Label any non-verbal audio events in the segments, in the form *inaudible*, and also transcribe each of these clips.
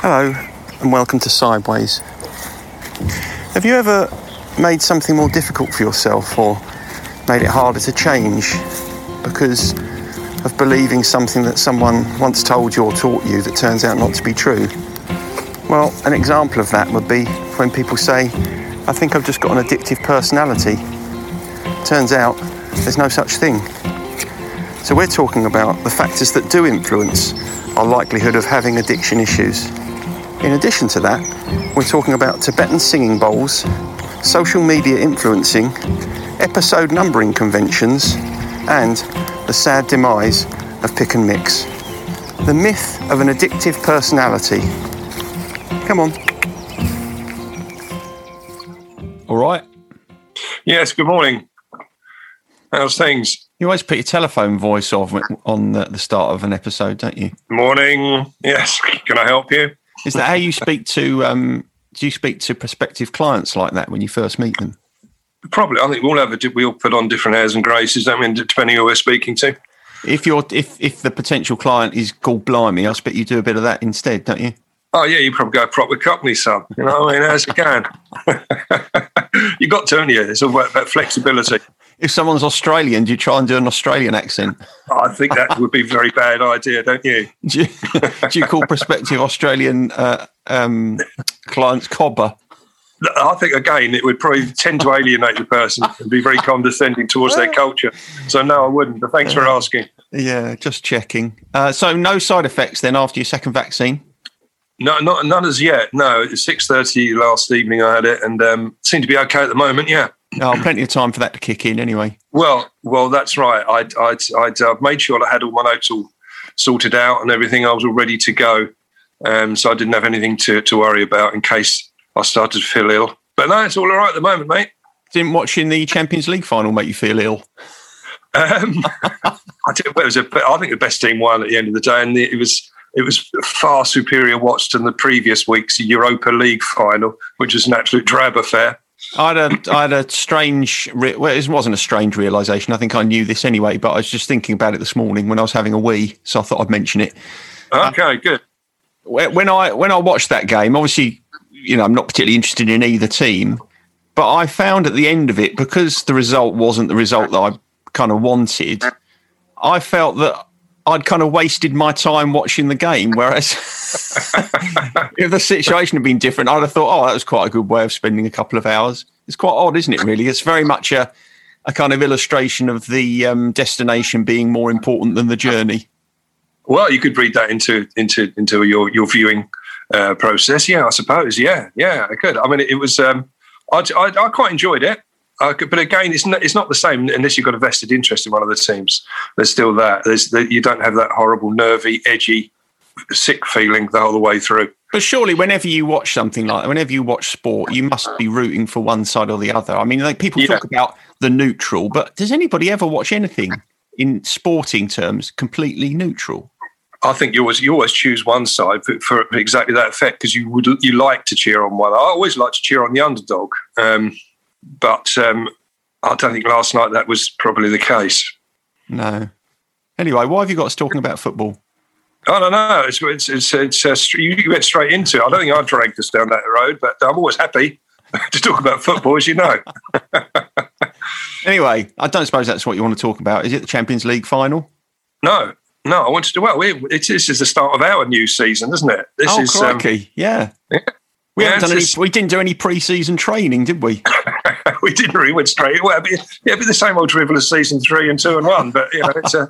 Hello, and welcome to Sideways. Have you ever made something more difficult for yourself or made it harder to change because of believing something that someone once told you or taught you that turns out not to be true? Well, an example of that would be when people say, I think I've just got an addictive personality. Turns out there's no such thing. So, we're talking about the factors that do influence our likelihood of having addiction issues. In addition to that, we're talking about Tibetan singing bowls, social media influencing, episode numbering conventions, and the sad demise of pick and mix. The myth of an addictive personality. Come on. All right. Yes, good morning. How's things? You always put your telephone voice off on the, the start of an episode, don't you? Morning. Yes. Can I help you? Is that how you speak to? Um, do you speak to prospective clients like that when you first meet them? Probably. I think we all have a, we all put on different airs and graces. I mean, depending who we're speaking to. If you're if if the potential client is called Blimey, I expect you do a bit of that instead, don't you? Oh yeah, you probably go proper Cockney, son. You know, what I mean, as you can. *laughs* you got to, haven't you? It's all about flexibility. If someone's Australian, do you try and do an Australian accent? I think that would be a very bad idea, don't you? *laughs* do, you do you call prospective Australian uh, um, clients cobber? I think again it would probably tend to alienate the person and be very condescending towards their culture. So no, I wouldn't. But thanks for asking. Yeah, just checking. Uh, so no side effects then after your second vaccine. No, not none as yet. No, six thirty last evening. I had it, and um, seemed to be okay at the moment. Yeah. *laughs* Oh, plenty of time for that to kick in anyway. Well, well, that's right. I'd, I'd, I'd uh, made sure I had all my notes all sorted out and everything. I was all ready to go, um, so I didn't have anything to, to worry about in case I started to feel ill. But no, it's all all right at the moment, mate. Didn't watching the Champions League final make you feel ill? Um, I, think it was a, I think the best team won at the end of the day, and it was it was far superior watched than the previous week's Europa League final, which was an absolute drab affair. I had a, I had a strange, well, it wasn't a strange realization. I think I knew this anyway, but I was just thinking about it this morning when I was having a wee, so I thought I'd mention it. Okay, uh, good. When I when I watched that game, obviously you know, I'm not particularly interested in either team. But I found at the end of it, because the result wasn't the result that I kind of wanted, I felt that I'd kind of wasted my time watching the game. Whereas *laughs* if the situation had been different, I'd have thought, oh, that was quite a good way of spending a couple of hours. It's quite odd, isn't it, really? It's very much a, a kind of illustration of the um, destination being more important than the journey. Well, you could read that into into into your your viewing uh, process. Yeah, I suppose. Yeah, yeah, I could. I mean, it, it was. Um, I, I, I, quite enjoyed it. But again, it's not, it's not the same unless you've got a vested interest in one of the teams. There's still that. There's the, you don't have that horrible, nervy, edgy, sick feeling the whole way through. But surely, whenever you watch something like that, whenever you watch sport, you must be rooting for one side or the other. I mean, like people yeah. talk about the neutral, but does anybody ever watch anything in sporting terms completely neutral? I think you always you always choose one side for, for exactly that effect because you would you like to cheer on one. I always like to cheer on the underdog, um, but um, I don't think last night that was probably the case. No. Anyway, why have you got us talking about football? I don't know. It's it's it's, it's uh, you went straight into it. I don't think I dragged us down that road, but I'm always happy *laughs* to talk about football, as you know. *laughs* anyway, I don't suppose that's what you want to talk about. Is it the Champions League final? No, no, I wanted to. Well, we, it's, this is the start of our new season, isn't it? This oh, is crikey. Um, yeah. yeah. We, yeah, done any, we didn't do any pre-season training, did we? *laughs* *laughs* we didn't. We went straight. Well, it'd be, it'd be the same old drivel as season three and two and one. But you know, it's uh,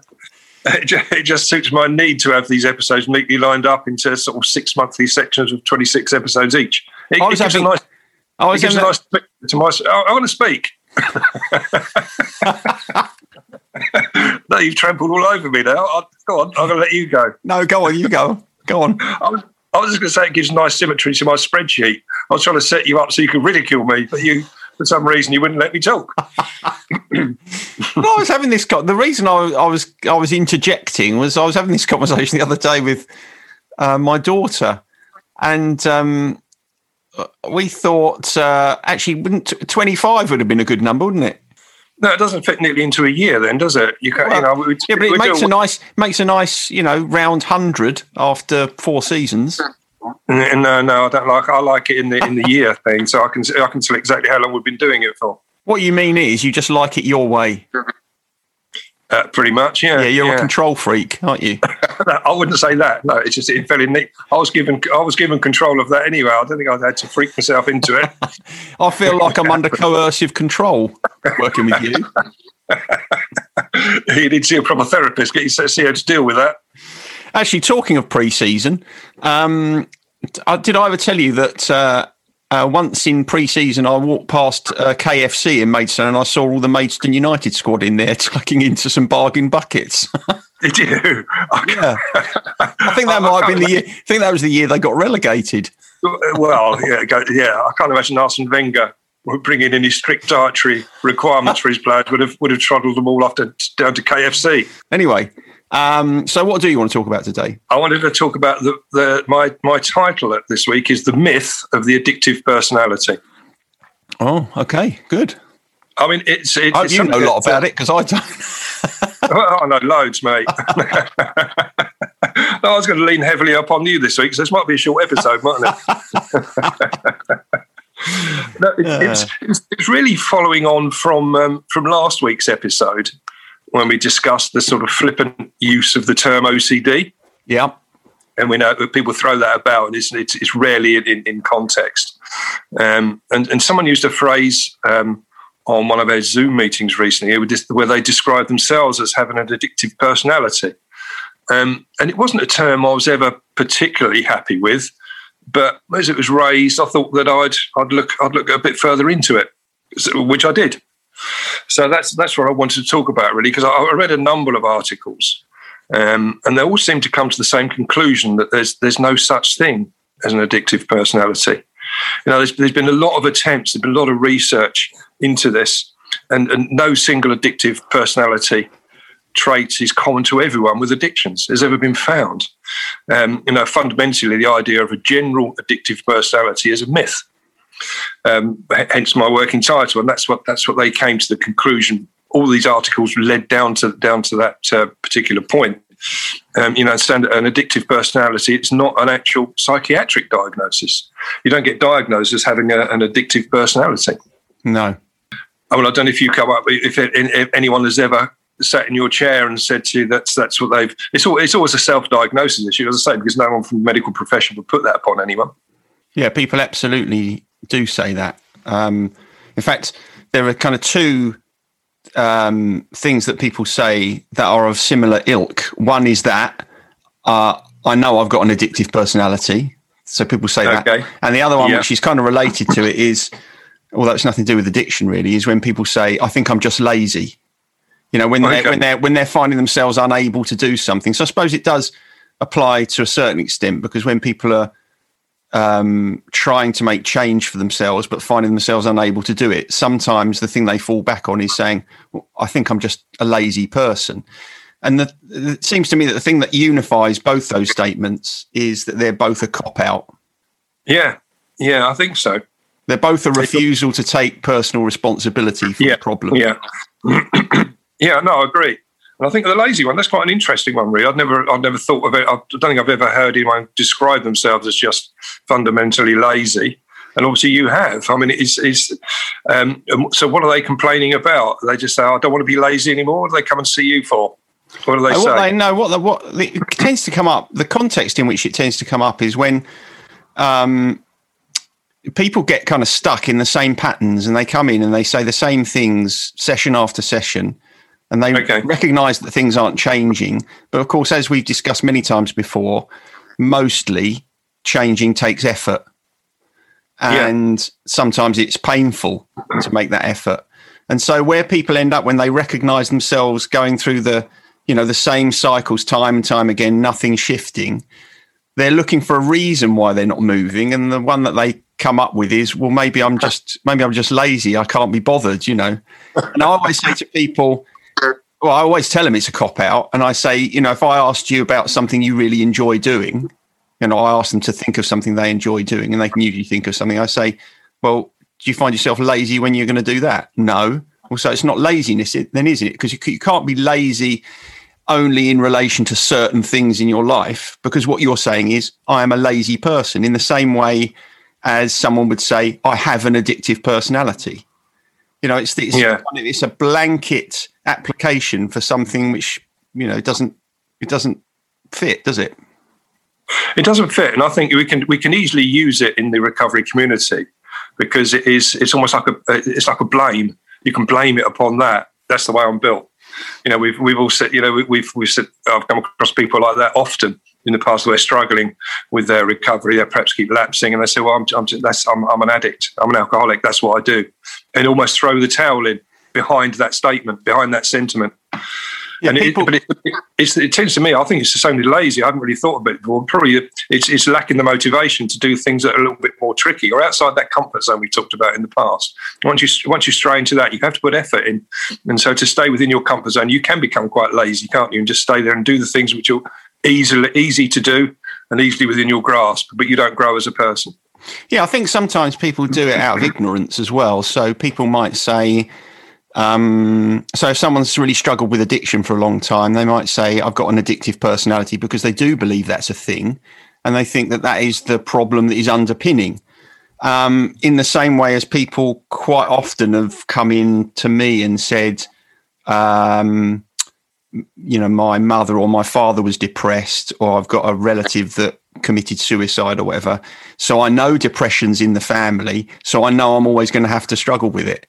a, *laughs* it, just, it just suits my need to have these episodes neatly lined up into sort of six monthly sections of twenty six episodes each. It, I was it gives having, a nice. I was it gives a nice to my. I, I want to speak. *laughs* no, you've trampled all over me now. I, go on, I'm going to let you go. No, go on, you go. Go on. I was, I was just going to say it gives nice symmetry to my spreadsheet. I was trying to set you up so you could ridicule me, but you, for some reason, you wouldn't let me talk. *laughs* well, I was having this. The reason I, I, was I was interjecting was I was having this conversation the other day with uh, my daughter, and um, we thought uh, actually wouldn't twenty five would have been a good number, wouldn't it? No, it doesn't fit neatly into a year, then, does it? You can, well, you know, we, yeah, but it makes a nice makes a nice you know round hundred after four seasons. No, no, I don't like. I like it in the in the year thing, so I can I can tell exactly how long we've been doing it for. What you mean is you just like it your way. Uh, pretty much, yeah. Yeah, you're a control freak, aren't you? *laughs* I wouldn't say that. No, it's just it fell in neat. I was given I was given control of that anyway. I don't think I had to freak myself into it. *laughs* I feel like I'm under coercive control working with you. *laughs* you need to see a proper therapist. Get you see how to deal with that. Actually, talking of pre-season, um, did I ever tell you that uh, uh, once in pre-season I walked past uh, KFC in Maidstone and I saw all the Maidstone United squad in there *laughs* tucking into some bargain buckets. *laughs* Did you? *laughs* yeah, I think that might have been the year. I think that was the year they got relegated. Well, yeah, yeah. I can't imagine Arsene Wenger bringing any strict dietary requirements for his players would have would have trundled them all off to, down to KFC. Anyway, um, so, what do you want to talk about today? I wanted to talk about the, the my my title at this week is the myth of the addictive personality. Oh, okay, good. I mean, it's, it's, oh, you know a lot about it because I don't. well, *laughs* I know loads, mate. no, *laughs* *laughs* I was going to lean heavily up on you this week, so this might be a short episode, mightn't it? no, it, uh. it's, it's, it's really following on from um, from last week's episode when we discussed the sort of flippant use of the term OCD. Yeah. And we know people throw that about, and it's, it's, it's rarely in, in context. Um, and, and someone used a phrase um, on one of our Zoom meetings recently where they described themselves as having an addictive personality. Um, and it wasn't a term I was ever particularly happy with, but as it was raised, I thought that I'd I'd look I'd look a bit further into it, which I did. So that's that's what I wanted to talk about really, because I, I, read a number of articles, um, and they all seem to come to the same conclusion that there's there's no such thing as an addictive personality. You know, there's, there's been a lot of attempts, there's been a lot of research into this, and, and no single addictive personality trait is common to everyone with addictions has ever been found. Um, you know, fundamentally, the idea of a general addictive personality is a myth. Um, hence my working title, and that's what that's what they came to the conclusion. All these articles led down to down to that uh, particular point. Um, you know, an addictive personality, it's not an actual psychiatric diagnosis. You don't get diagnosed as having a, an addictive personality. No. I mean, I don't know if you come up, if, if anyone has ever sat in your chair and said to you that's that's what they've. It's all, it's always a self-diagnosis issue, as I say, because no one from the medical profession would put that upon anyone. Yeah, people absolutely do say that. Um, in fact, there are kind of two um, things that people say that are of similar ilk. One is that uh, I know I've got an addictive personality, so people say okay. that. And the other one, yeah. which is kind of related to it, is although it's nothing to do with addiction, really, is when people say I think I'm just lazy. You know, when okay. they're when they're when they're finding themselves unable to do something. So I suppose it does apply to a certain extent because when people are um, trying to make change for themselves, but finding themselves unable to do it. Sometimes the thing they fall back on is saying, well, I think I'm just a lazy person. And the, it seems to me that the thing that unifies both those statements is that they're both a cop out. Yeah, yeah, I think so. They're both a refusal to take personal responsibility for yeah, the problem. Yeah, *clears throat* yeah, no, I agree. And I think the lazy one, that's quite an interesting one, really. I'd never, I'd never thought of it. I don't think I've ever heard anyone describe themselves as just fundamentally lazy. And obviously, you have. I mean, it's, it's um, so. What are they complaining about? They just say, oh, "I don't want to be lazy anymore." What do they come and see you for? What do they uh, say? What they, no, what the, what the, it tends to come up. The context in which it tends to come up is when um, people get kind of stuck in the same patterns, and they come in and they say the same things session after session and they okay. recognize that things aren't changing. But of course, as we've discussed many times before, mostly changing takes effort. And yeah. sometimes it's painful to make that effort. And so where people end up when they recognize themselves going through the, you know, the same cycles time and time again, nothing shifting, they're looking for a reason why they're not moving. And the one that they come up with is, well, maybe I'm just maybe I'm just lazy. I can't be bothered, you know. And I always say to people, well, I always tell them it's a cop out, and I say, you know, if I asked you about something you really enjoy doing, you know, I ask them to think of something they enjoy doing, and they can usually think of something. I say, well, do you find yourself lazy when you're going to do that? No. Well, so it's not laziness, then, isn't it? Because you, you can't be lazy only in relation to certain things in your life, because what you're saying is, I am a lazy person, in the same way as someone would say, I have an addictive personality. You know, it's it's, Yeah. it's a blanket application for something which you know it doesn't it doesn't fit, does it? it doesn't fit and i think we can we can easily use it in the recovery community because it is it's almost like a it's like a blame you can blame it upon that that's the way i'm built you know we've we've all said you know we, we've we've said i've come across people like that often in the past they're struggling with their recovery they perhaps keep lapsing and they say well i'm i'm, that's, I'm, I'm an addict i'm an alcoholic that's what i do and almost throw the towel in behind that statement behind that sentiment Yeah, and people- it, but it, it tends to me, I think it's just only lazy. I haven't really thought about it before. Probably it's, it's lacking the motivation to do things that are a little bit more tricky or outside that comfort zone we talked about in the past. Once you once you stray into that, you have to put effort in. And so to stay within your comfort zone, you can become quite lazy, can't you? And just stay there and do the things which are easily easy to do and easily within your grasp, but you don't grow as a person. Yeah, I think sometimes people do it out of ignorance as well. So people might say, um, so if someone's really struggled with addiction for a long time, they might say, I've got an addictive personality because they do believe that's a thing. And they think that that is the problem that is underpinning. Um, in the same way as people quite often have come in to me and said, um, you know, my mother or my father was depressed, or I've got a relative that committed suicide or whatever. So I know depression's in the family. So I know I'm always going to have to struggle with it.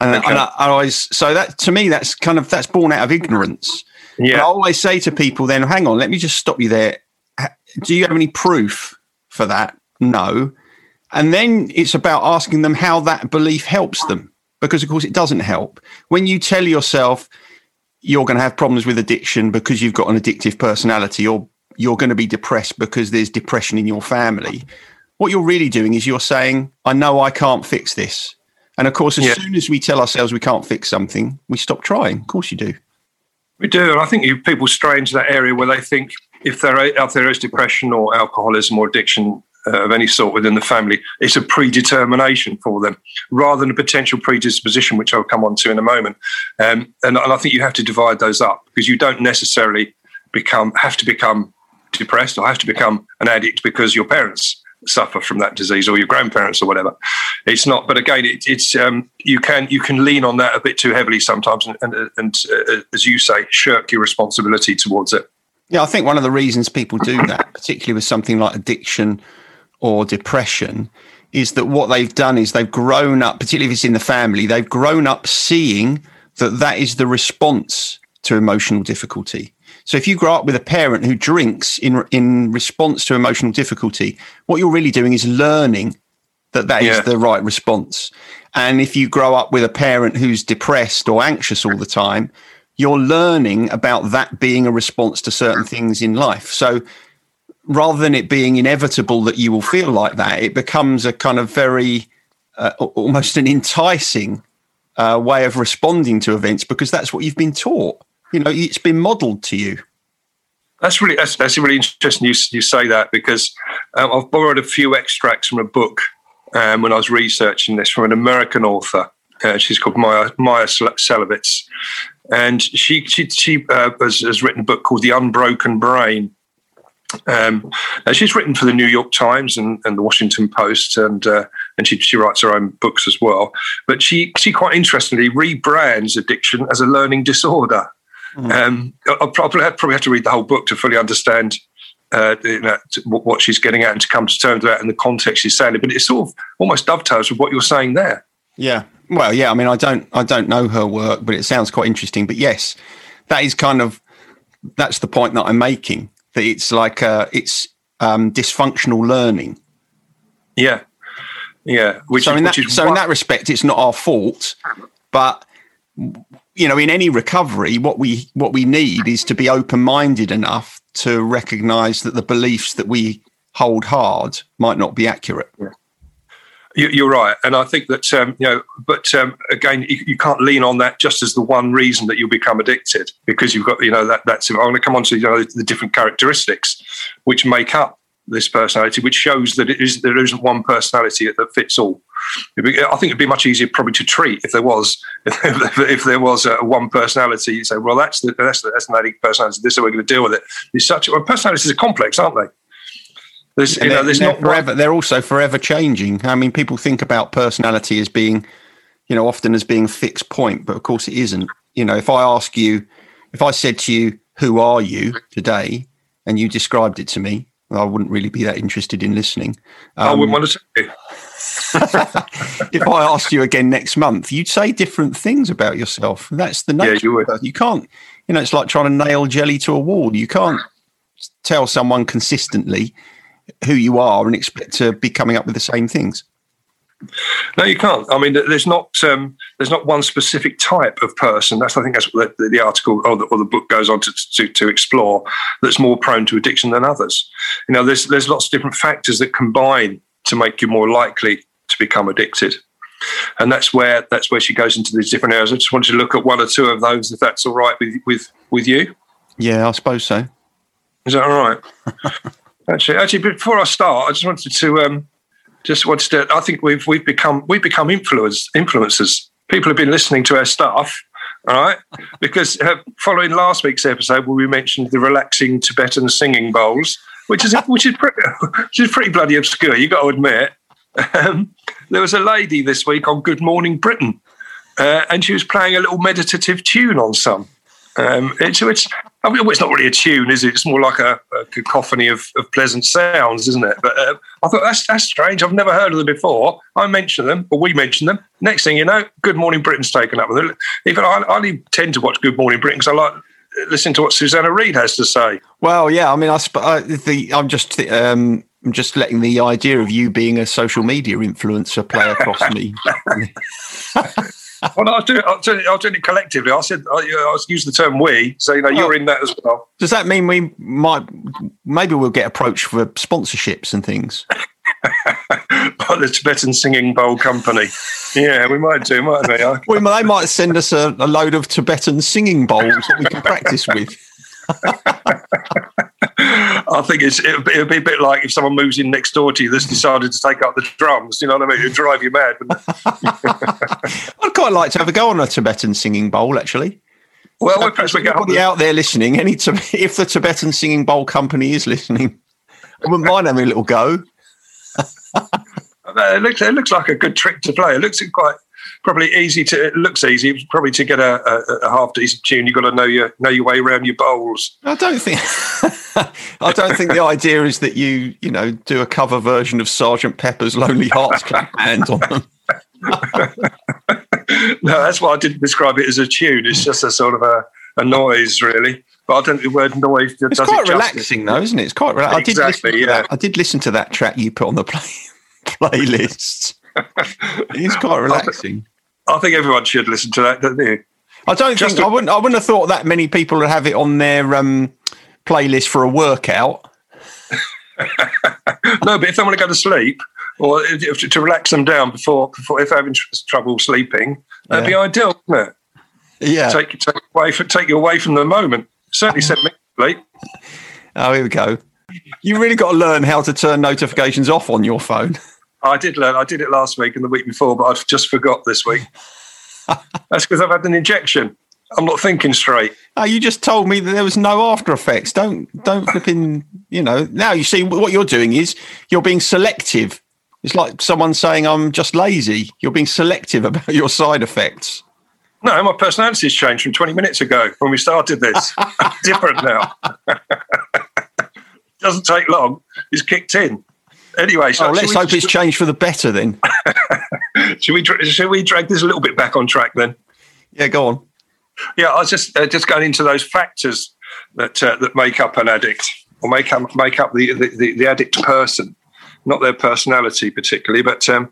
And, Okay. and I, I always, so that to me, that's kind of, that's born out of ignorance. But I always say to people, then hang on, let me just stop you there. Do you have any proof for that? No. And then it's about asking them how that belief helps them, because of course it doesn't help. When you tell yourself you're going to have problems with addiction because you've got an addictive personality, or you're going to be depressed because there's depression in your family, what you're really doing is you're saying, I know I can't fix this. And of course, as Yeah. soon as we tell ourselves we can't fix something, we stop trying. Of course, you do. We do, and I think you, people stray into that area where they think if there, if there is depression or alcoholism or addiction uh, of any sort within the family, it's a predetermination for them rather than a potential predisposition, which I'll come on to in a moment. Um, and, and I think you have to divide those up because you don't necessarily become have to become depressed or have to become an addict because your parents suffer from that disease or your grandparents or whatever. It's not, but again, it, it's um, you can you can lean on that a bit too heavily sometimes, and and, and uh, as you say, shirk your responsibility towards it. Yeah, I think one of the reasons people do that, particularly with something like addiction or depression, is that what they've done is they've grown up, particularly if it's in the family, they've grown up seeing that that is the response to emotional difficulty. So if you grow up with a parent who drinks in in response to emotional difficulty, what you're really doing is learning that that is Yeah. the right response. And if you grow up with a parent who's depressed or anxious all the time, you're learning about that being a response to certain things in life. So rather than it being inevitable that you will feel like that, it becomes a kind of very uh, almost an enticing uh, way of responding to events because that's what you've been taught. You know, it's been modeled to you. That's really that's, that's really interesting. You you say that because um, I've borrowed a few extracts from a book um, when I was researching this from an American author. Uh, she's called Maia Maia Szalavitz, and she she she uh, has, has written a book called The Unbroken Brain. Um, and she's written for the New York Times and, and the Washington Post, and uh, and she, she writes her own books as well. But she she quite interestingly rebrands addiction as a learning disorder. Um, I'll probably have, probably have to read the whole book to fully understand uh, you know, what she's getting at and to come to terms with that in the context she's saying it. But it sort of almost dovetails with what you're saying there. Yeah. Well, yeah. I mean, I don't, I don't know her work, but it sounds quite interesting. But yes, that is kind of that's the point that I'm making. That it's like uh, it's um, dysfunctional learning. Yeah, yeah. Which so in that, so in that respect, it's not our fault. But you know, in any recovery, what we what we need is to be open minded enough to recognise that the beliefs that we hold hard might not be accurate. You- You're right, and I think that um, you know, but um, again, you, you can't lean on that just as the one reason that you'll become addicted because you've got you know that that's. I'm going to come on to you know the different characteristics which make up this personality, which shows that it is there isn't one personality that fits all. Be, I think it'd be much easier probably to treat if there was *laughs* if, there was a one personality. You say, well, that's the, that's the, that's an addict personality. This is how we're going to deal with it. It's such well, personalities are complex, aren't they? There's, you know, there's they're not forever. One, they're also forever changing. I mean, people think about personality as being, you know, often as being a fixed point, but of course it isn't. You know, if I ask you, if I said to you, "Who are you today?" and you described it to me, I wouldn't really be that interested in listening. Um, I wouldn't um, want to say. *laughs* *laughs* if I asked you again next month, you'd say different things about yourself. That's the nature. Yeah, you would. You can't. You know, it's like trying to nail jelly to a wall. You can't tell someone consistently who you are and expect to be coming up with the same things. No, you can't. I mean, there's not um, there's not one specific type of person. That's I think that's what the, the article or the, or the, book goes on to, to, to explore. That's more prone to addiction than others. You know, there's there's lots of different factors that combine to make you more likely to become addicted, and that's where that's where she goes into these different areas. I just wanted to look at one or two of those, if that's all right with with with you. Yeah, I suppose so. Is that all right? *laughs* actually, actually, before I start, I just wanted to. Um, just wanted to. I think we've we've become we've become influence, influencers. People have been listening to our stuff, all right? *laughs* Because uh, following last week's episode where we mentioned the relaxing Tibetan singing bowls, which is which is pretty, *laughs* which is pretty bloody obscure. You got to admit. Um, there was a lady this week on Good Morning Britain, uh, and she was playing a little meditative tune on some. Um, it's, it's, I mean, it's not really a tune, is it? It's more like a, a cacophony of, of, pleasant sounds, isn't it? But uh, I thought that's that's strange. I've never heard of them before. I mentioned them, or we mentioned them. Next thing you know, Good Morning Britain's taken up with it. Even I, I only tend to watch Good Morning Britain because I like listening to what Susanna Reid has to say. Well, yeah, I mean, I, I the, I'm just um, I'm just letting the idea of you being a social media influencer play across *laughs* me. *laughs* well, I'll do it. I'll do it, I'll do it collectively. I said I, I used the term "we," so you know you're oh. in that as well. Does that mean we might maybe we'll get approached for sponsorships and things? *laughs* By the Tibetan Singing Bowl Company. Yeah, we might do, might we? *laughs* well, they might send us a, a load of Tibetan singing bowls that we can practice with. *laughs* I think it's it would be, a bit like if someone moves in next door to you that's decided to take up the drums. You know what I mean? It'll drive you mad. *laughs* I'd quite like to have a go on a Tibetan singing bowl, actually. Well, so perhaps we get out there listening. Any *laughs* if the Tibetan Singing Bowl Company is listening, I wouldn't mind having a little go. it looks it looks like a good trick to play. It looks quite probably easy to. It looks easy. Probably to get a, a, a half decent tune, you've got to know your know your way around your bowls. I don't think. *laughs* I don't think the idea is that you you know do a cover version of Sergeant Pepper's Lonely Hearts Club Band on them. *laughs* no, that's why I didn't describe it as a tune. It's just a sort of a, a noise, really. But I don't think the word noise it's does quite it relaxing, though, isn't it? It's quite relaxing. Exactly, I did listen yeah. I did listen to that track you put on the play, *laughs* playlist. *laughs* it's quite relaxing. I think everyone should listen to that, don't they? I don't Just think to, I wouldn't. I wouldn't have thought that many people would have it on their um, playlist for a workout. *laughs* no, but if they want to go to sleep or to relax them down before, before if they're having trouble sleeping, that'd be ideal, wouldn't it? Yeah, take take away from, take you away from the moment. Certainly set me sleep. *laughs* Oh, here we go. You really got to learn how to turn notifications off on your phone. I did learn. I did it last week and the week before, but I've just forgot this week. *laughs* That's because I've had an injection. I'm not thinking straight. Oh, you just told me that there was no after effects. Don't don't flip in. You know. Now you see what you're doing is you're being selective. It's like someone saying I'm just lazy. You're being selective about your side effects. No, my personality's changed from 20 minutes ago when we started this. *laughs* different now. *laughs* Doesn't take long. It's kicked in. Anyway, so oh, let's hope it's changed for the better then. *laughs* should we should we drag this a little bit back on track then? Yeah, go on. Yeah, I was just uh, just going into those factors that uh, that make up an addict or make up make up the, the, the addict person, not their personality particularly, but. Um,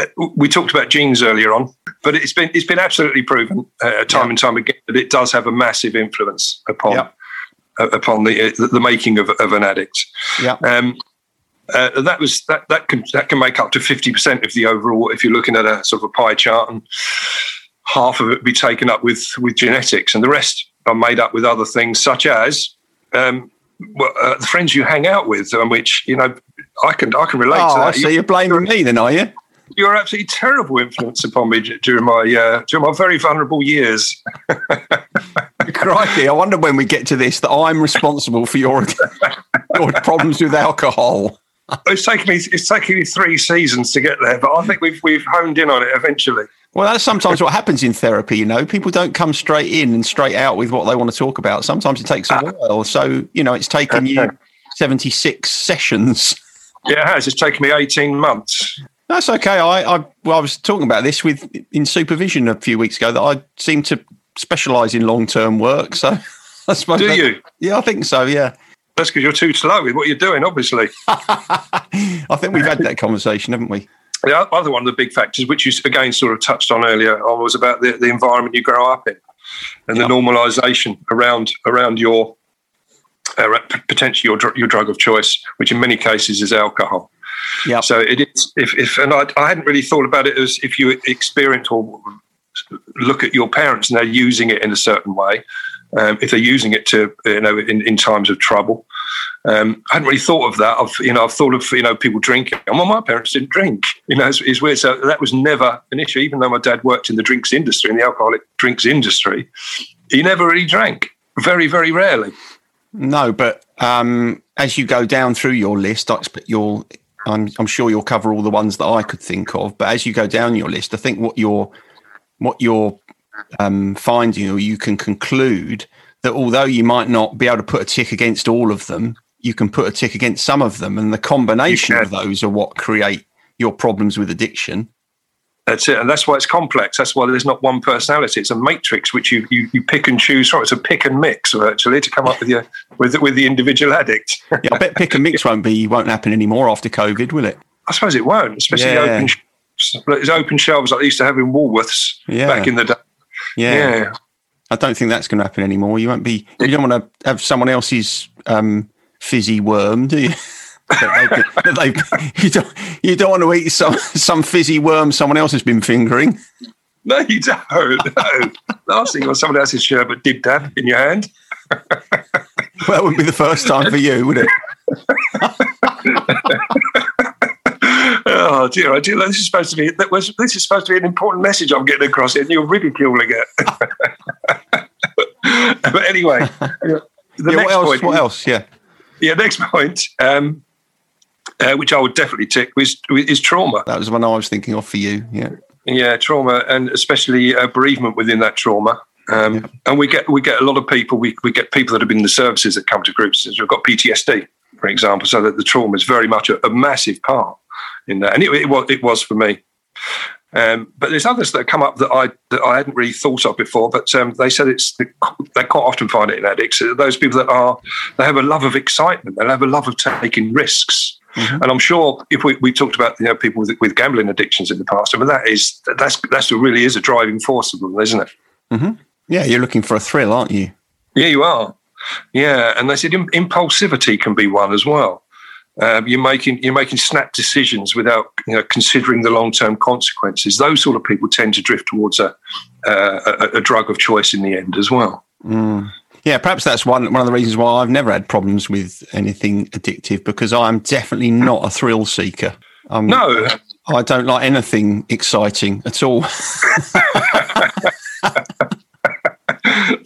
uh, we talked about genes earlier on, but it's been it's been absolutely proven uh, time yeah. and time again that it does have a massive influence upon yeah. uh, upon the, uh, the making of, of an addict. Yeah. Um, uh, that was that that can that can make up to fifty percent of the overall. If you're looking at a sort of a pie chart, and half of it be taken up with with genetics, and the rest are made up with other things such as um, well, uh, the friends you hang out with, and which you know I can I can relate oh, to that. So you're blaming me then, are you? you're absolutely terrible influence upon me during my uh, during my very vulnerable years. *laughs* Crikey! I wonder when we get to this that I'm responsible for your *laughs* your problems with alcohol. It's taken me it's taken me three seasons to get there, but I think we've we've honed in on it eventually. Well, that's sometimes what happens in therapy. You know, people don't come straight in and straight out with what they want to talk about. Sometimes it takes a ah. while. So you know, it's taken you seventy six sessions. Yeah, it has. It's taken me eighteen months. That's okay. I, I well, I was talking about this with in supervision a few weeks ago that I seem to specialise in long term work. So *laughs* I suppose. Do that, you? Yeah, I think so. Yeah. That's because you're too slow with what you're doing, obviously. *laughs* I think we've had that conversation, haven't we? The other one of the big factors, which you again sort of touched on earlier, was about the, the environment you grow up in and yep. the normalisation around around your uh, potentially your your drug of choice, which in many cases is alcohol. Yeah. So it is. If, if and I, I hadn't really thought about it as if you experience or look at your parents and they're using it in a certain way, um, if they're using it to you know in, in times of trouble. Um, I hadn't really thought of that. I've you know I've thought of you know people drinking. Well, my parents didn't drink. You know, it's, it's weird. So that was never an issue. Even though my dad worked in the drinks industry, in the alcoholic drinks industry, he never really drank. Very very rarely. No, but um, as you go down through your list, I expect you'll. I'm, I'm sure you'll cover all the ones that I could think of. But as you go down your list, I think what you're what you're um, finding, or you can conclude that although you might not be able to put a tick against all of them, you can put a tick against some of them, and the combination of those are what create your problems with addiction. That's it, and that's why it's complex. That's why there's not one personality. It's a matrix which you you, you pick and choose from. It's a pick and mix virtually to come up with your with with the individual addict. *laughs* yeah, I bet pick and mix won't be won't happen anymore after COVID, will it? I suppose it won't, especially yeah. open there's open shelves like they used to have in Woolworths yeah. back in the day. Yeah. yeah. I don't think that's going to happen anymore. You won't be. You don't want to have someone else's um, fizzy worm, do you? *laughs* they, they, *laughs* you don't. You don't want to eat some some fizzy worm someone else has been fingering. No, you don't. No. Last thing want someone else's sherbet dip dab in your hand. well, it wouldn't be the first time for you, would it? *laughs* oh dear, I do. This is supposed to be that was this is supposed to be an important message I'm getting across here, and you're ridiculing it. *laughs* but anyway, *laughs* the yeah, next what else, point. What else? Yeah. Yeah. Next point, um, uh, which I would definitely tick, is, is trauma. That was one I was thinking of for you. Yeah. Yeah, trauma, and especially uh, bereavement within that trauma. Um, yeah. And we get we get a lot of people. We, we get people that have been in the services that come to groups. We've got PTSD, for example, so that the trauma is very much a, a massive part in that, and it, it was it was for me. Um, but there's others that have come up that I that I hadn't really thought of before. But um, they said it's the, they quite often find it in addicts. Those people that are they have a love of excitement. They have a love of taking risks. Mm-hmm. And I'm sure if we, we talked about you know people with, with gambling addictions in the past, I mean that is that's that's what really is a driving force of them, isn't it? Mm-hmm. Yeah, you're looking for a thrill, aren't you? Yeah, you are. Yeah, and they said impulsivity can be one as well. Um, you're making you're making snap decisions without you know, considering the long term consequences. Those sort of people tend to drift towards a, uh, a, a drug of choice in the end as well. Mm. Yeah, perhaps that's one one of the reasons why I've never had problems with anything addictive because I'm definitely not a thrill seeker. Um, no, I don't like anything exciting at all. *laughs*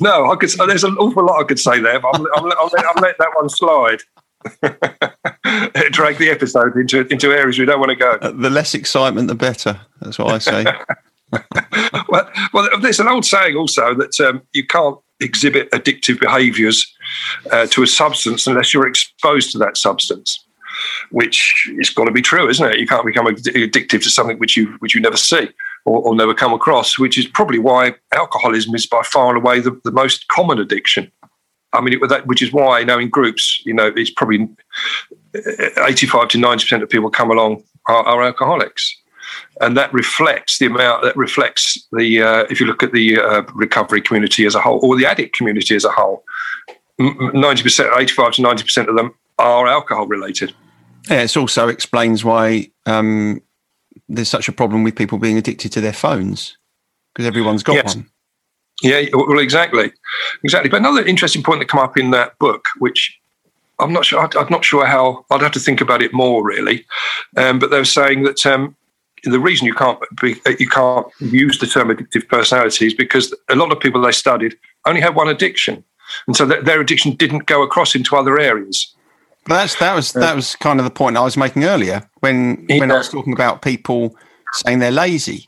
no, I could. There's an awful lot I could say there, but I'm, I'm, I'm, I'll let that one slide. *laughs* drag the episode into into areas we don't want to go. Uh, the less excitement, the better. That's what I say. *laughs* well, well, there's an old saying also that um, you can't exhibit addictive behaviours uh, to a substance unless you're exposed to that substance, which is got to be true, isn't it? You can't become addictive to something which you which you never see or, or never come across, which is probably why alcoholism is by far and away the, the most common addiction. I mean, it, that, which is why, you know, in groups, you know, it's probably 85 to 90% of people come along are, are alcoholics. And that reflects the amount, that reflects the, uh, if you look at the uh, recovery community as a whole, or the addict community as a whole, 90%, 85 to 90% of them are alcohol related. Yeah, it also explains why um, there's such a problem with people being addicted to their phones because everyone's got yes. one. Yeah, well, exactly, exactly. But another interesting point that come up in that book, which I'm not sure, I'm not sure how. I'd have to think about it more, really. Um, but they were saying that um, the reason you can't be, you can't use the term addictive personality is because a lot of people they studied only had one addiction, and so their addiction didn't go across into other areas. But that's that was that was kind of the point I was making earlier when when I was talking about people saying they're lazy.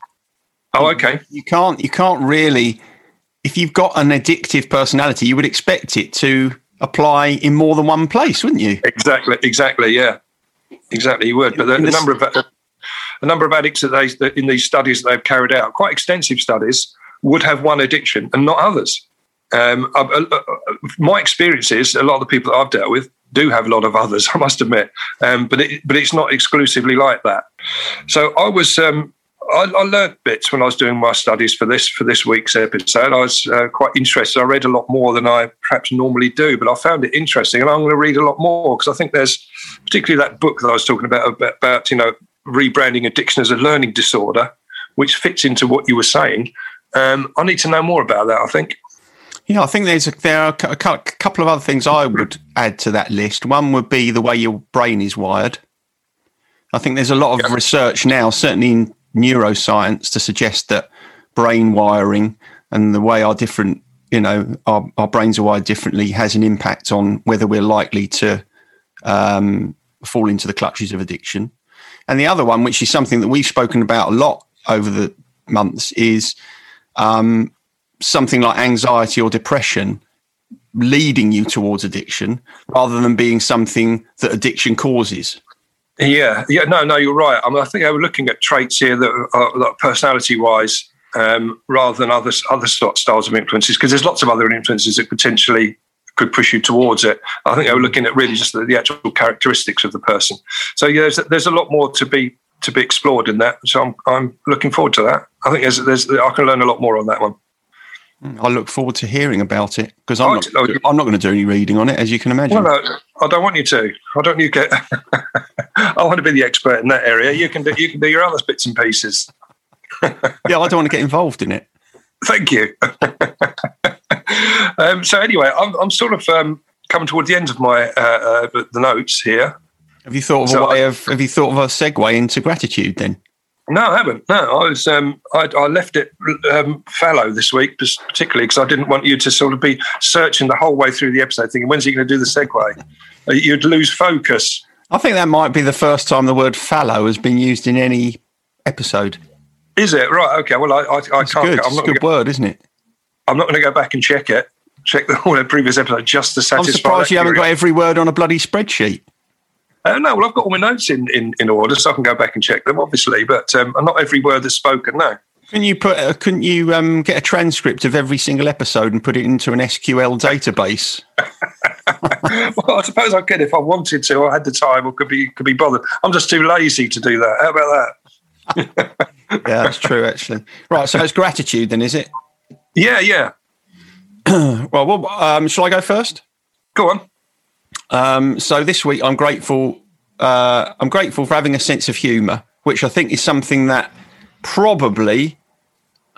Oh, okay. You can't you can't really if you've got an addictive personality, you would expect it to apply in more than one place, wouldn't you? Exactly, exactly, yeah, exactly. You would, but the, the number of a number of addicts that they that in these studies that they've carried out, quite extensive studies, would have one addiction and not others. Um, uh, uh, uh, my experience is a lot of the people that I've dealt with do have a lot of others. *laughs* I must admit, um, but it, but it's not exclusively like that. So I was um, I, I learned bits when I was doing my studies for this for this week's episode. I was uh, quite interested. I read a lot more than I perhaps normally do, but I found it interesting, and I'm going to read a lot more because I think there's particularly that book that I was talking about, about about you know rebranding addiction as a learning disorder, which fits into what you were saying. Um, I need to know more about that. I think. Yeah, I think there's a, there are a couple of other things I would add to that list. One would be the way your brain is wired. I think there's a lot of research now, certainly in neuroscience, to suggest that brain wiring and the way our different, you know, our, our brains are wired differently has an impact on whether we're likely to um, fall into the clutches of addiction. And the other one, which is something that we've spoken about a lot over the months, is um, something like anxiety or depression leading you towards addiction rather than being something that addiction causes. Yeah, yeah, no, no, you're right. I, mean, I think I was looking at traits here that are, that personality-wise, um, rather than other other styles of influences, because there's lots of other influences that potentially could push you towards it. I think they were looking at really just the, the actual characteristics of the person. So yeah, there's, there's a lot more to be to be explored in that. So I'm I'm looking forward to that. I think there's there's I can learn a lot more on that one. I look forward to hearing about it because I'm, not, I'm not going to do any reading on it, as you can imagine. Well, no, I don't want you to. I don't you get. *laughs* I want to be the expert in that area. You can do you can do your other bits and pieces. *laughs* yeah, I don't want to get involved in it. Thank you. *laughs* um, so anyway, I'm, I'm sort of um, coming towards the end of my uh, uh, the notes here. Have you thought of so a way I, of? Have you thought of a segue into gratitude then? No, I haven't. No, I was. Um, I, I left it um, fallow this week, particularly because I didn't want you to sort of be searching the whole way through the episode, thinking, "When's he going to do the segue?" Uh, you'd lose focus. I think that might be the first time the word fallow has been used in any episode. Is it right? Okay. Well, I, I, I it's can't. Good. I'm it's a good go, word, isn't it? I'm not going to go back and check it. Check the *laughs* previous episode just to satisfy. I'm surprised you haven't got every word on a bloody spreadsheet. Uh, no, well, I've got all my notes in, in, in order, so I can go back and check them, obviously. But um, not every word that's spoken. No. Can you put? Uh, couldn't you um, get a transcript of every single episode and put it into an SQL database? *laughs* well, I suppose I could if I wanted to, or had the time, or could be could be bothered. I'm just too lazy to do that. How about that? *laughs* yeah, that's true, actually. Right, so it's gratitude then, is it? Yeah, yeah. *clears throat* well, well um, shall I go first? Go on. Um, so this week, I'm grateful. Uh, I'm grateful for having a sense of humour, which I think is something that probably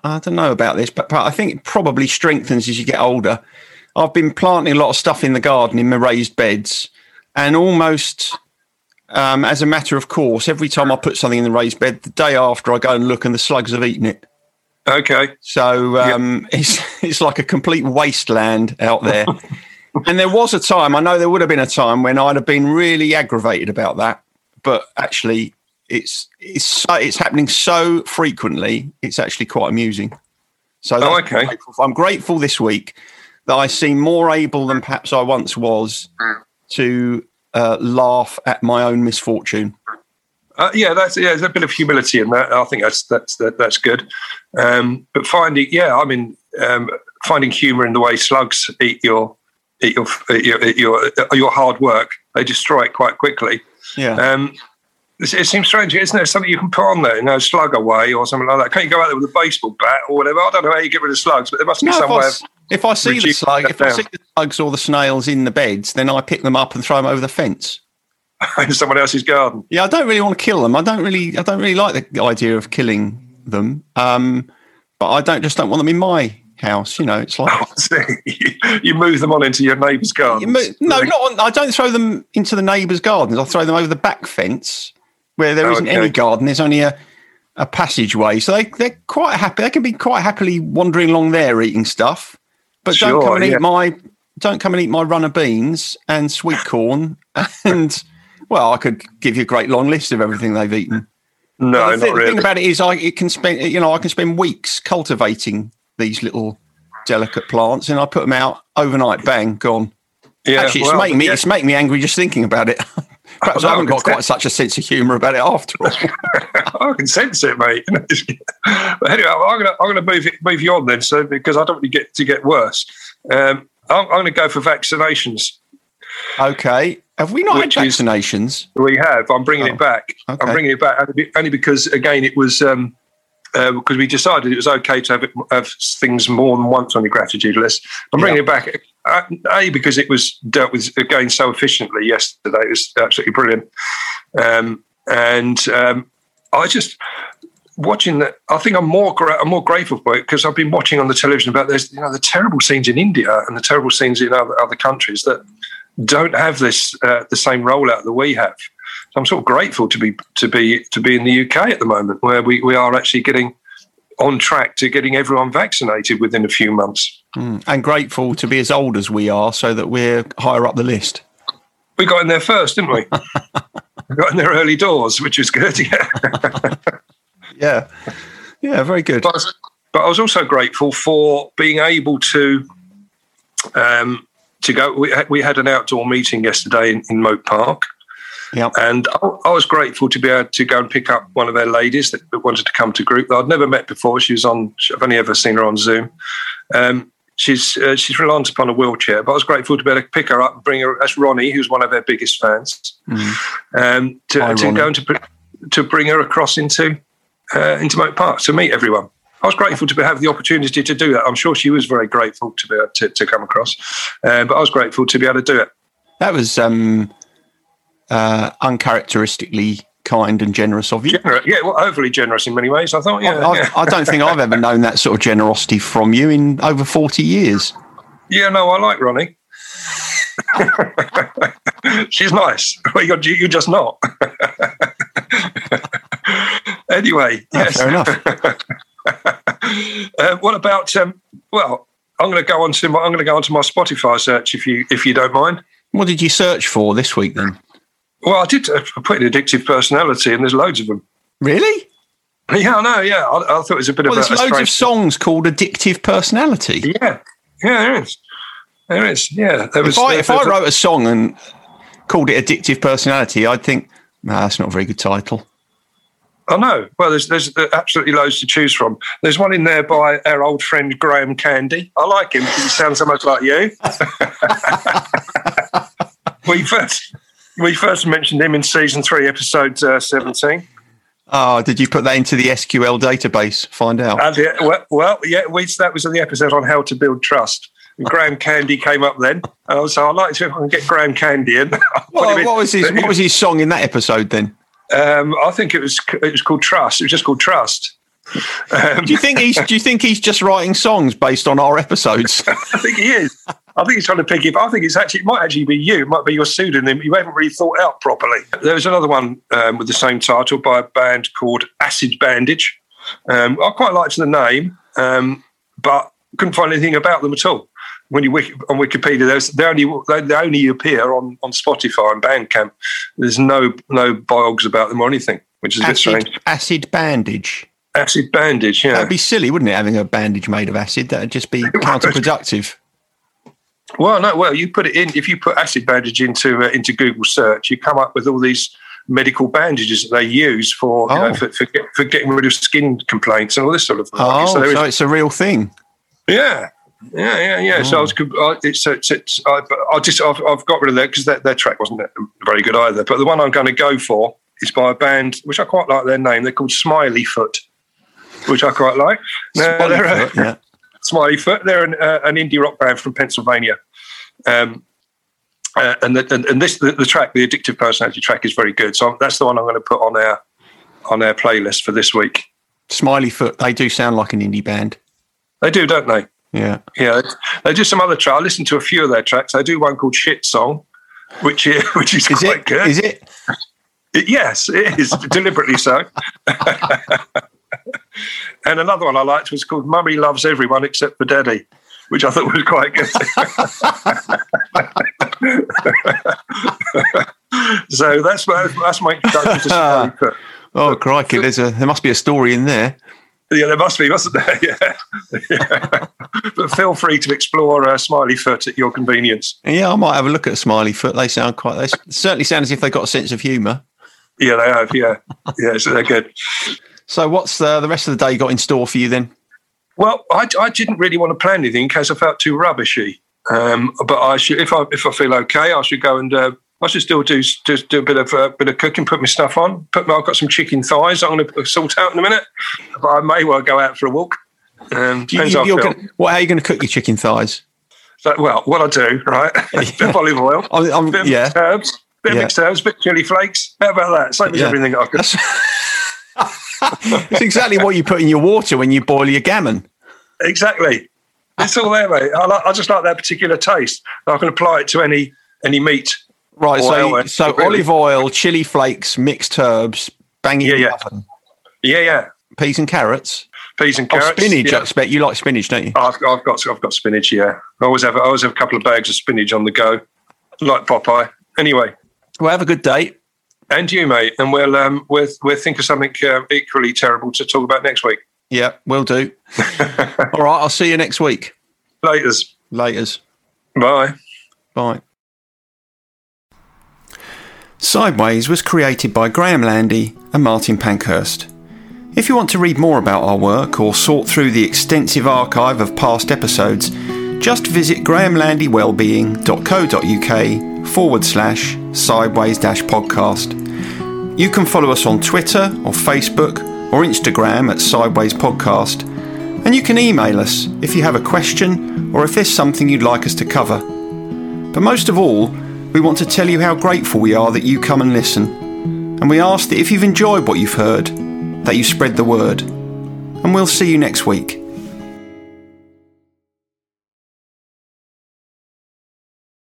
I don't know about this, but, but I think it probably strengthens as you get older. I've been planting a lot of stuff in the garden in my raised beds, and almost um, as a matter of course, every time I put something in the raised bed, the day after I go and look and the slugs have eaten it. Okay. So um, yep. *laughs* it's it's like a complete wasteland out there. *laughs* and there was a time, I know there would have been a time when I'd have been really aggravated about that, but actually it's it's so, it's happening so frequently, it's actually quite amusing. So oh, okay. I'm grateful, I'm grateful this week that I seem more able than perhaps I once was to uh, laugh at my own misfortune. Uh, yeah, that's yeah. There's a bit of humility in that. I think that's that's that, that's good. Um, but finding, yeah, I mean, um, finding humour in the way slugs eat your eat your eat your, eat your, your hard work. They destroy it quite quickly. Yeah. Um, it seems strange, isn't there? Something you can put on there, you know, slug away or something like that. Can't you go out there with a baseball bat or whatever? I don't know how you get rid of slugs, but there must be no, some way. If I see the slug, if down. I see the slugs or the snails in the beds, then I pick them up and throw them over the fence. *laughs* in someone else's garden. Yeah, I don't really want to kill them. I don't really, I don't really like the idea of killing them. Um, but I don't just don't want them in my house. You know, it's like *laughs* *laughs* you move them on into your neighbour's garden. No, not on, I don't throw them into the neighbour's gardens. I throw them over the back fence where there isn't okay. any garden. There's only a a passageway, so they they're quite happy. They can be quite happily wandering along there eating stuff, but Sure, don't come and yeah. eat my don't come and eat my runner beans and sweet corn *laughs* and. Well, I could give you a great long list of everything they've eaten. No, the, not thing, the thing about it is, I it can spend you know I can spend weeks cultivating these little delicate plants, and I put them out overnight. Bang, gone. yeah, Actually, it's well, making me yeah. it's making me angry just thinking about it. *laughs* Perhaps Oh, I haven't no, got quite such a sense of humour about it after all. *laughs* I can sense it, mate. *laughs* but anyway, I'm gonna I'm gonna move it move you on then, so because I don't want to get to get worse. Um, I'm, I'm gonna go for vaccinations. Okay, have we not had is- vaccinations? We have. I'm bringing Oh, it back. okay. I'm bringing it back only only because again it was um, uh, because we decided it was okay to have, it, have things more than once on your gratitude list. I'm bringing Yeah. it back. Uh, a because it was dealt with again so efficiently yesterday. It was absolutely brilliant. Um, and um, I just watching that. I think I'm more gra- I'm more grateful for it because I've been watching on the television about this. You know the terrible scenes in India and the terrible scenes in other, other countries that don't have this uh, the same rollout that we have. I'm sort of grateful to be to be to be in the UK at the moment, where we, we are actually getting on track to getting everyone vaccinated within a few months. Mm, And grateful to be as old as we are, so that we're higher up the list. We got in there first, didn't we? *laughs* we got in there early doors, which was good. *laughs* Yeah. *laughs* Yeah, yeah, very good. but, I was, but I was also grateful for being able to um, to go. We had, we had an outdoor meeting yesterday in, in Moat Park, Yep. and I, I was grateful to be able to go and pick up one of their ladies that wanted to come to group that I'd never met before. She was on. I've only ever seen her on Zoom. Um, she's uh, she's reliant upon a wheelchair, but I was grateful to be able to pick her up and bring her. That's Ronnie, who's one of their biggest fans. Um, to, Hi, to go and to to bring her across into uh, into Moat Park to meet everyone. I was grateful to be, have the opportunity to do that. I'm sure she was very grateful to be able to, to come across, uh, but I was grateful to be able to do it. That was um, uh, uncharacteristically kind and generous of you. Gener- yeah, well, overly generous in many ways. I thought, yeah, I, yeah. I don't think I've ever known that sort of generosity from you in over 40 years. Yeah, no, I like Ronnie. *laughs* She's nice. *laughs* Well, you're, you're just not. *laughs* anyway, Oh, yes. Fair enough. Uh, what about? Um, well, I'm going to go on to my, I'm going to go on to my Spotify search if you if you don't mind. What did you search for this week then? Well, I did a pretty addictive personality, and there's loads of them. Really? Yeah, I know. Yeah, I, I thought it was a bit Well, of there's a, a loads of songs called Addictive Personality. Yeah, yeah, there is. There is. Yeah, there was. If I, there- if I there- wrote a song and called it Addictive Personality, I'd think, nah, that's not a very good title. I know. Well, there's there's uh, absolutely loads to choose from. There's one in there by our old friend Graham Candy. I like him because he sounds so much like you. *laughs* we first we first mentioned him in season three, episode uh, seventeen. Oh, did you put that into the SQL database? Find out. Yeah, well, well, yeah, we, that was in the episode on how to build trust. And Graham Candy came up then, uh, so I'd like to if I can get Graham Candy in. *laughs* What, in. what was his What was his song in that episode then? Um, I think it was it was called Trust. It was just called Trust. Um, Do you think he's Do you think he's just writing songs based on our episodes? *laughs* I think he is. I think he's trying to pick it. I think it's actually it might actually be you. It might be your pseudonym. You haven't really thought out properly. There was another one um, with the same title by a band called Acid Bandage. Um, I quite liked the name, um, but couldn't find anything about them at all. When you wiki, on Wikipedia, there's, they only they, they only appear on, on Spotify and Bandcamp. There's no no blogs about them or anything, which is a bit strange. acid, acid bandage. Acid Bandage, yeah. That'd be silly, wouldn't it? Having a bandage made of acid, that'd just be *laughs* counterproductive. Well, no. Well, you put it in. If you put acid bandage into uh, into Google search, you come up with all these medical bandages that they use for you Oh. know, for, for, get, for getting rid of skin complaints and all this sort of thing. Oh, so so is, it's a real thing. yeah, yeah, yeah, yeah. So I was, I, it's, it's, it's I, I just, I've, I've got rid of that because their, their track wasn't very good either. But the one I'm going to go for is by a band which I quite like their name. They're called Smiley Foot, which I quite like. Now, they're a- Spoilerfoot, yeah. Smiley Foot. They're an, uh, an indie rock band from Pennsylvania. Um, uh, and, the, and and this the, the track, the addictive personality track, is very good. So that's the one I'm going to put on our on our playlist for this week. Smiley Foot, they do sound like an indie band. They do, don't they? Yeah. Yeah, they do some other track. I listened to a few of their tracks. They do one called "Shit Song," which is *laughs* which is, Is quite it? good. Is? It- yes, it is deliberately so. *laughs* And another one I liked was called Mummy Loves Everyone Except for Daddy, which I thought was quite good. *laughs* so that's my, that's my introduction to Smiley Foot. *laughs* Oh crikey! There's a there must be a story in there. Yeah, there must be, mustn't there? *laughs* Yeah. yeah. but feel free to explore uh, Smiley Foot at your convenience. Yeah, I might have a look at Smiley Foot. They sound quite. They certainly sound as if they got a sense of humour. Yeah, they have. Yeah, yeah, so they're good. So, what's the, the rest of the day got in store for you then? Well, I, I didn't really want to plan anything in case I felt too rubbishy. Um, but I should, if I if I feel okay, I should go and uh, I should still do do, do a bit of uh, bit of cooking, put my stuff on. Put my, I've got some chicken thighs. I'm going to sort out in a minute. But I may well go out for a walk. Um, you, depends how I feel. gonna, what, how are you going to cook your chicken thighs? So, well, what I do, right? A *laughs* *laughs* bit of olive oil, I'm, I'm, bit of yeah. mixed herbs, bit Yeah. of mixed herbs, bit of chili flakes. How about that? Same as Yeah. everything I cook. *laughs* It's exactly what you put in your water when you boil your gammon. Exactly. It's all there, mate. I, like, I just like that particular taste. I can apply it to any any meat. Right. So, so really. olive oil, chili flakes, mixed herbs, banging Yeah, in yeah. oven, Yeah, yeah. peas and carrots. Peas and Oh, carrots. spinach. Yeah. I expect you like spinach, don't you? I've, I've got I've got spinach. Yeah, I always have I always have a couple of bags of spinach on the go, like Popeye. Anyway, Well, have a good day. And you, mate, and we'll um we'll we'll think of something uh, equally terrible to talk about next week. Yeah, we'll do. *laughs* All right. I'll see you next week. Laters. Laters. Bye. Bye. Sideways was created by Graham Landy and Martin Pankhurst. If you want to read more about our work or sort through the extensive archive of past episodes, just visit grahamlandywellbeing.co.uk forward slash sideways dash podcast. You can follow us on Twitter or Facebook or Instagram at Sideways Podcast, and you can email us if you have a question or if there's something you'd like us to cover. But most of all, we want to tell you how grateful we are that you come and listen. And we ask that if you've enjoyed what you've heard, that you spread the word. And we'll see you next week.